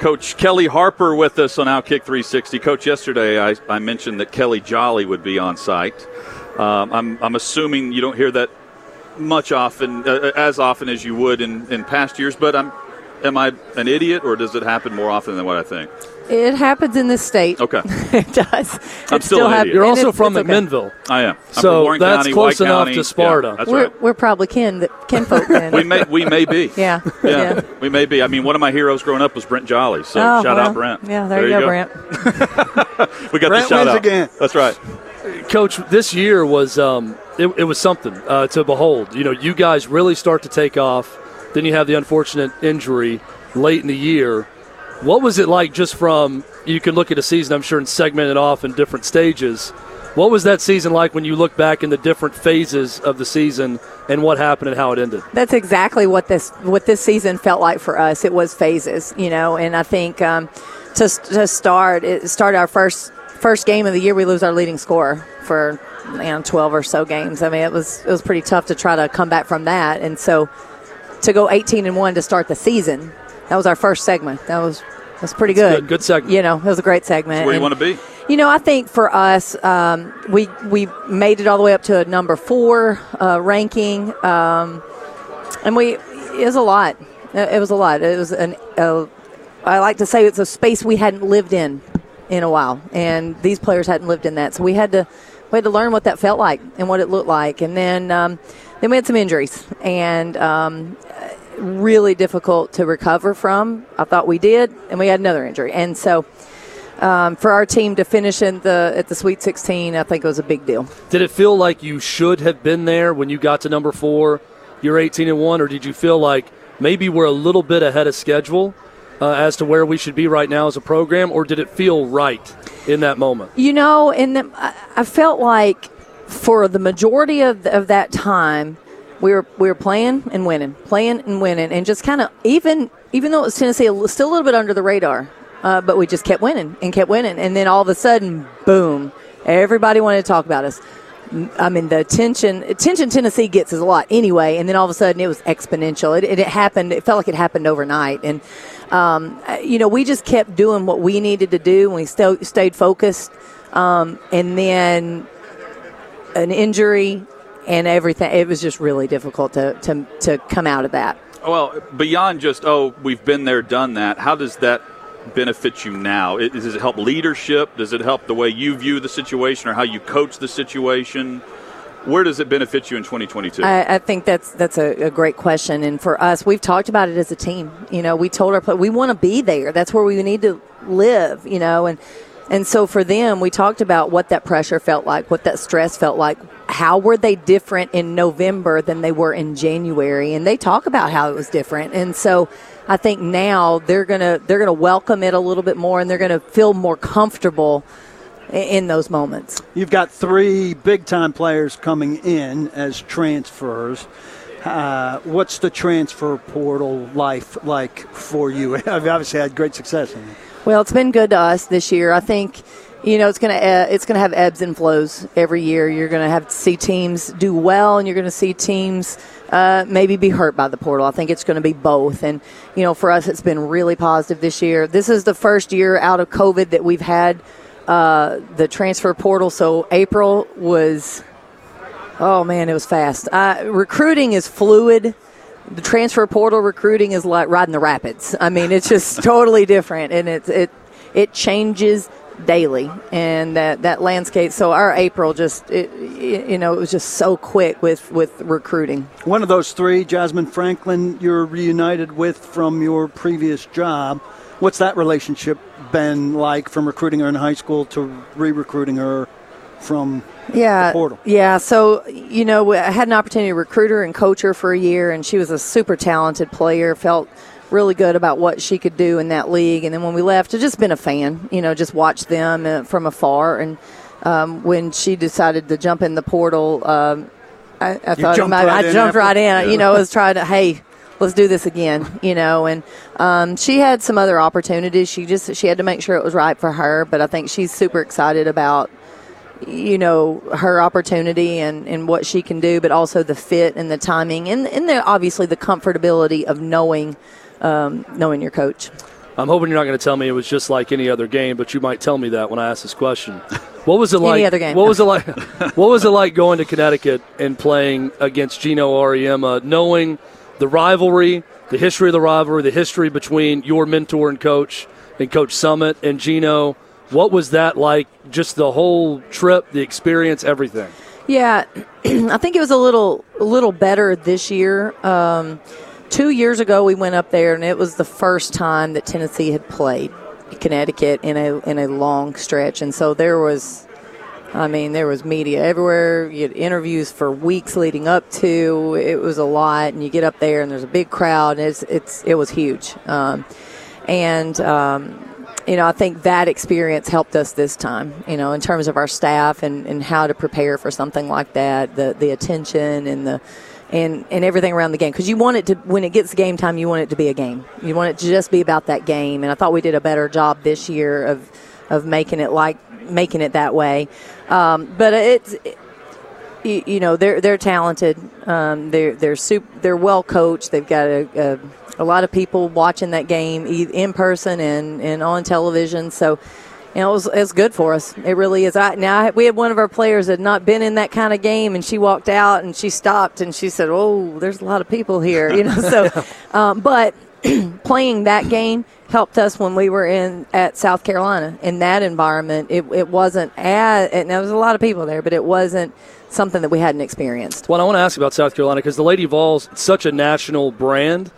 Coach Kellie Harper with us on Outkick 360. Coach, yesterday I, I mentioned that Kellie Jolly would be on site. Um, I'm, I'm assuming you don't hear that much often, uh, as often as you would in, in past years, but I'm, am I an idiot or does it happen more often than what I think? It happens in this state. Okay. it does. I'm It still an idiot. You're also it's- from it's okay. I am. I'm So from Warren that's County, close White enough County. to Sparta. Yeah, that's We're, right. we're probably kin, kinfolk then. We may, we may be. yeah. Yeah, yeah. we may be. I mean, one of my heroes growing up was Brent Jolly. So Oh, shout well, out Brent. Yeah, there, you go, Brent. We got Brent the shout wins out again. That's right. Coach, this year was um, it, it was something uh, to behold. You know, you guys really start to take off. Then you have the unfortunate injury late in the year. What was it like just from you can look at a season, I'm sure, and segment it off in different stages. What was that season like when you look back in the different phases of the season and what happened and how it ended? That's exactly what this what this season felt like for us. It was phases, you know, and I think um, to to start it started our first first game of the year. We lose our leading scorer for you know, twelve or so games. I mean, it was it was pretty tough to try to come back from that, and so to go eighteen and one to start the season. That was our first segment. That was was pretty good. good. Good segment. You know, it was a great segment. Where you want to be? you know, I think for us, um, we we made it all the way up to a number four uh, ranking, um, and we it was a lot. It was a lot. It was an. Uh, I like to say it's a space we hadn't lived in in a while, and these players hadn't lived in that, so we had to we had to learn what that felt like and what it looked like, and then um, then we had some injuries and. Um, really difficult to recover from. I thought we did, and we had another injury, and so um, for our team to finish in the at the Sweet 16, I think it was a big deal. Did it feel like you should have been there when you got to number four? You're 18 and one, or did you feel like maybe we're a little bit ahead of schedule uh, as to where we should be right now as a program, or did it feel right in that moment? You know, and I- I felt like for the majority of, of that time, we were we were playing and winning, playing and winning, and just kind of even even though it was Tennessee, still a little bit under the radar, uh, but we just kept winning and kept winning, and then all of a sudden, boom! Everybody wanted to talk about us. I mean, the attention attention Tennessee gets is a lot anyway, and then all of a sudden it was exponential. It, it, it happened. It felt like it happened overnight, and um, uh, you know we just kept doing what we needed to do, and we still stayed focused. Um, and then an injury and everything. It was just really difficult to to, to come out of that. Well, beyond just oh, we've been there, done that. How does that benefit you now? It, does it help leadership? Does it help the way you view the situation or how you coach the situation? Where does it benefit you in 2022? I, I think that's that's a, a great question, and for us, we've talked about it as a team. You know, we told our we want to be there. That's where we need to live. You know, and and so for them, we talked about what that pressure felt like, what that stress felt like. How were they different in November than they were in January? And they talk about how it was different. And so I think now they're gonna they're gonna welcome it a little bit more, and they're gonna feel more comfortable in those moments. You've got three big time players coming in as transfers. Uh, what's the transfer portal life like for you? I've obviously had great success in it. Well, it's been good to us this year. I think, you know, it's gonna uh, it's gonna have ebbs and flows every year. You're gonna have to see teams do well, and you're gonna see teams uh, maybe be hurt by the portal. I think it's going to be both. And you know, for us, it's been really positive this year. This is the first year out of COVID that we've had uh, the transfer portal. So April was, oh man, it was fast. Recruiting is fluid the transfer portal recruiting is like riding the rapids. I mean, it's just totally different, and it it it changes daily, and that that landscape. So our April just it, you know it was just so quick with with recruiting. One of those three, Jasmine Franklin, you're reunited with from your previous job. What's that relationship been like from recruiting her in high school to re recruiting her from yeah, the portal? Yeah, so you know, I had an opportunity to recruit her and coach her for a year, and she was a super talented player. Felt really good about what she could do in that league. And then when we left, I've just been a fan, you know, just watched them uh, from afar. And um, when she decided to jump in the portal, um, I, I thought jumped I, right I jumped after- right in. You know, I was trying to, hey, let's do this again. You know, and um, she had some other opportunities. She just she had to make sure it was right for her. But I think she's super excited about you know her opportunity and, and what she can do, but also the fit and the timing and and the, obviously the comfortability of knowing um, knowing your coach. I'm hoping you're not going to tell me it was just like any other game, but you might tell me that when I ask this question. What was it like? Any other game. What was it like? what was it like going to Connecticut and playing against Gino Auriemma, knowing the rivalry, the history of the rivalry, the history between your mentor and coach and Coach Summitt and Gino? What was that like? Just the whole trip, the experience, everything. Yeah, I think it was a little a little better this year. Um, two years ago, we went up there, and it was the first time that Tennessee had played Connecticut in a in a long stretch, and so there was. I mean, there was media everywhere. You had interviews for weeks leading up to. It was a lot, and you get up there, and there's a big crowd. And it's it's it was huge, um, and um, you know, I think that experience helped us this time, you know, in terms of our staff and, and how to prepare for something like that, the the attention and the and and everything around the game because you want it to when it gets game time, you want it to be a game. You want it to just be about that game. And I thought we did a better job this year of of making it like making it that way. Um, but it's you, you know they're they're talented. Um, they're they're super, they're well coached. They've got a, a, a lot of people watching that game in person and, and on television. So. You know, it was, it was good for us. It really is. I, now I- we had one of our players that had not been in that kind of game, and she walked out and she stopped and she said, "Oh, there's a lot of people here." You know, so um, but playing that game helped us when we were in at South Carolina in that environment. It, it wasn't as and there was a lot of people there, but it wasn't something that we hadn't experienced. Well, I want to ask about South Carolina because the Lady Vols such a national brand,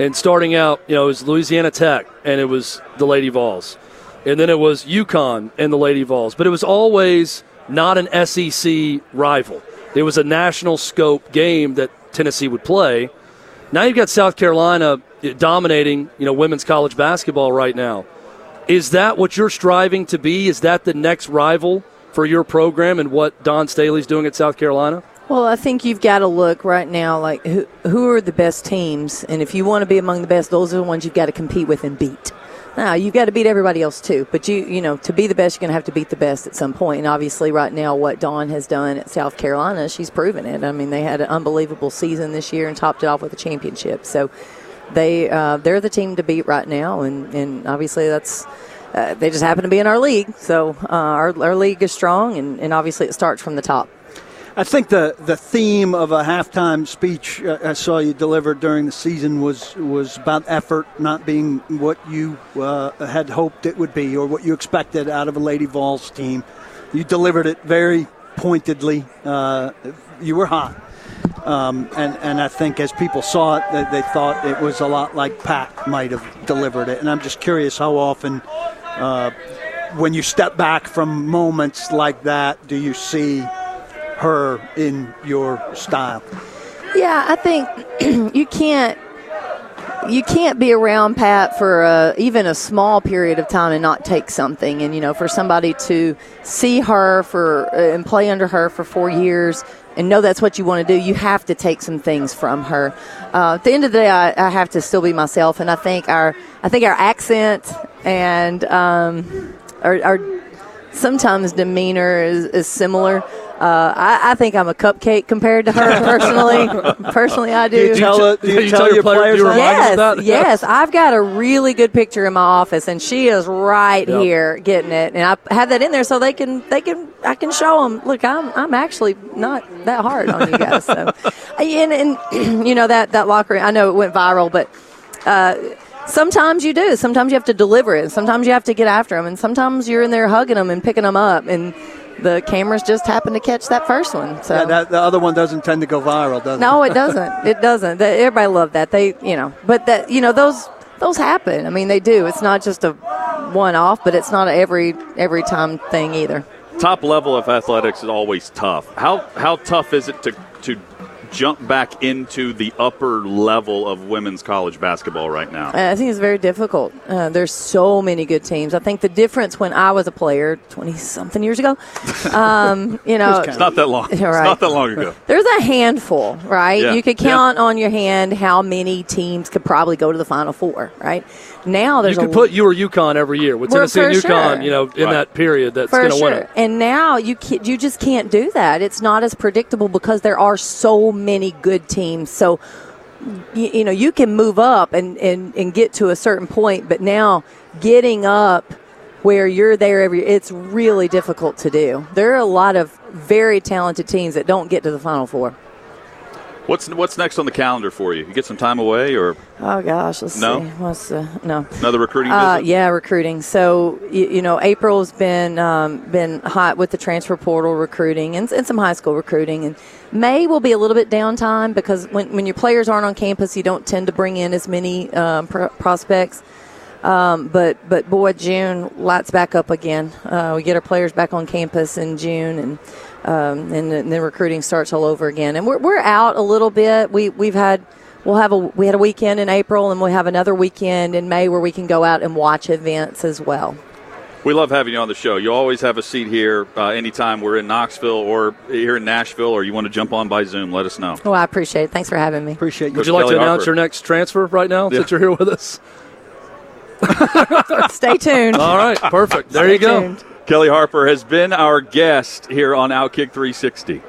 and starting out, you know, it was Louisiana Tech and it was the Lady Vols, and then it was UConn and the Lady Vols, but it was always not an SEC rival. It was a national scope game that Tennessee would play. Now you've got South Carolina dominating, you know, women's college basketball right now. Is that what you're striving to be? Is that the next rival for your program and what Dawn Staley's doing at South Carolina? Well, I think you've got to look right now like who who are the best teams, and if you want to be among the best, those are the ones you've got to compete with and beat. Now you've got to beat everybody else too, but you you know to be the best, you're going to have to beat the best at some point. And obviously, right now, what Dawn has done at South Carolina, she's proven it. I mean, they had an unbelievable season this year and topped it off with a championship. So they uh, they're the team to beat right now, and and obviously that's. Uh, they just happen to be in our league, so uh, our, our league is strong, and, and obviously it starts from the top. I think the, the theme of a halftime speech uh, I saw you deliver during the season was was about effort not being what you uh, had hoped it would be or what you expected out of a Lady Vols team. You delivered it very pointedly. Uh, you were hot. Um, and, and I think as people saw it, they, they thought it was a lot like Pat might have delivered it. And I'm just curious how often, uh, when you step back from moments like that, do you see her in your style? Yeah, I think you can't you can't be around Pat for a, even a small period of time and not take something. And you know, for somebody to see her for uh, and play under her for four years and know that's what you want to do, you have to take some things from her. Uh, at the end of the day, I, I have to still be myself, and I think our I think our accent and um, our, our sometimes demeanor is, is similar. Uh, I, I think I'm a cupcake compared to her personally. personally, I Do you tell, tell- it- do you you tell tell your your player- players you that? remind them Yes, that? yes. I've got a really good picture in my office, and she is right Yep. here getting it. And I have that in there so they can they can I can show them. Look, I'm I'm actually not that hard on you guys. So, and, and you know that that locker. I know it went viral, but. Uh, Sometimes you do. Sometimes you have to deliver it. Sometimes you have to get after them, and sometimes you're in there hugging them and picking them up, and the cameras just happen to catch that first one. So Yeah, that, the other one doesn't tend to go viral, does it? no, it doesn't. It doesn't. That- Everybody loved that. They, you know, but that, you know, those those happen. I mean, they do. It's not just a one off, but it's not a every every time thing either. top level of athletics is always tough. How how tough is it to to jump back into the upper level of women's college basketball right now? I think it's very difficult. Uh, there's so many good teams. I think the difference when I was a player 20 something years ago, um, you know, it's not that long. It's not that long ago. there's a handful, right? Yeah, You could yeah. count on your hand how many teams could probably go to the Final Four, right? Now there's You there's could a put you or UConn every year with Well, Tennessee and for UConn. sure. You know, in Right. that period, that's going to sure. win it. And now you can, you just can't do that. It's not as predictable because there are so many good teams. So you, you know you can move up and, and, and get to a certain point, but now getting up where you're there every it's really difficult to do. There are a lot of very talented teams that don't get to the final four. What's what's next on the calendar for you? You get some time away or Oh gosh, let's No? see. What's the no? another recruiting Uh, yeah, recruiting. So you, you know, April's been um, been hot with the transfer portal recruiting and, and some high school recruiting, and May will be a little bit downtime because when when your players aren't on campus, you don't tend to bring in as many um, pro- prospects. Um, but but boy, June lights back up again. Uh, we get our players back on campus in June, and um, and, then- then recruiting starts all over again. And we're we're out a little bit. We we've had we'll have a we had a weekend in April, and we'll have another weekend in May where we can go out and watch events as well. We love having you on the show. You always have a seat here uh, anytime we're in Knoxville or here in Nashville or you want to jump on by Zoom, let us know. Well, I appreciate it. Thanks for having me. Appreciate you. Would you like Kellie to announce Harper. your next transfer right now since you're here with us? Stay tuned. All right, perfect. There you go. tuned. Kellie Harper has been our guest here on Outkick 360.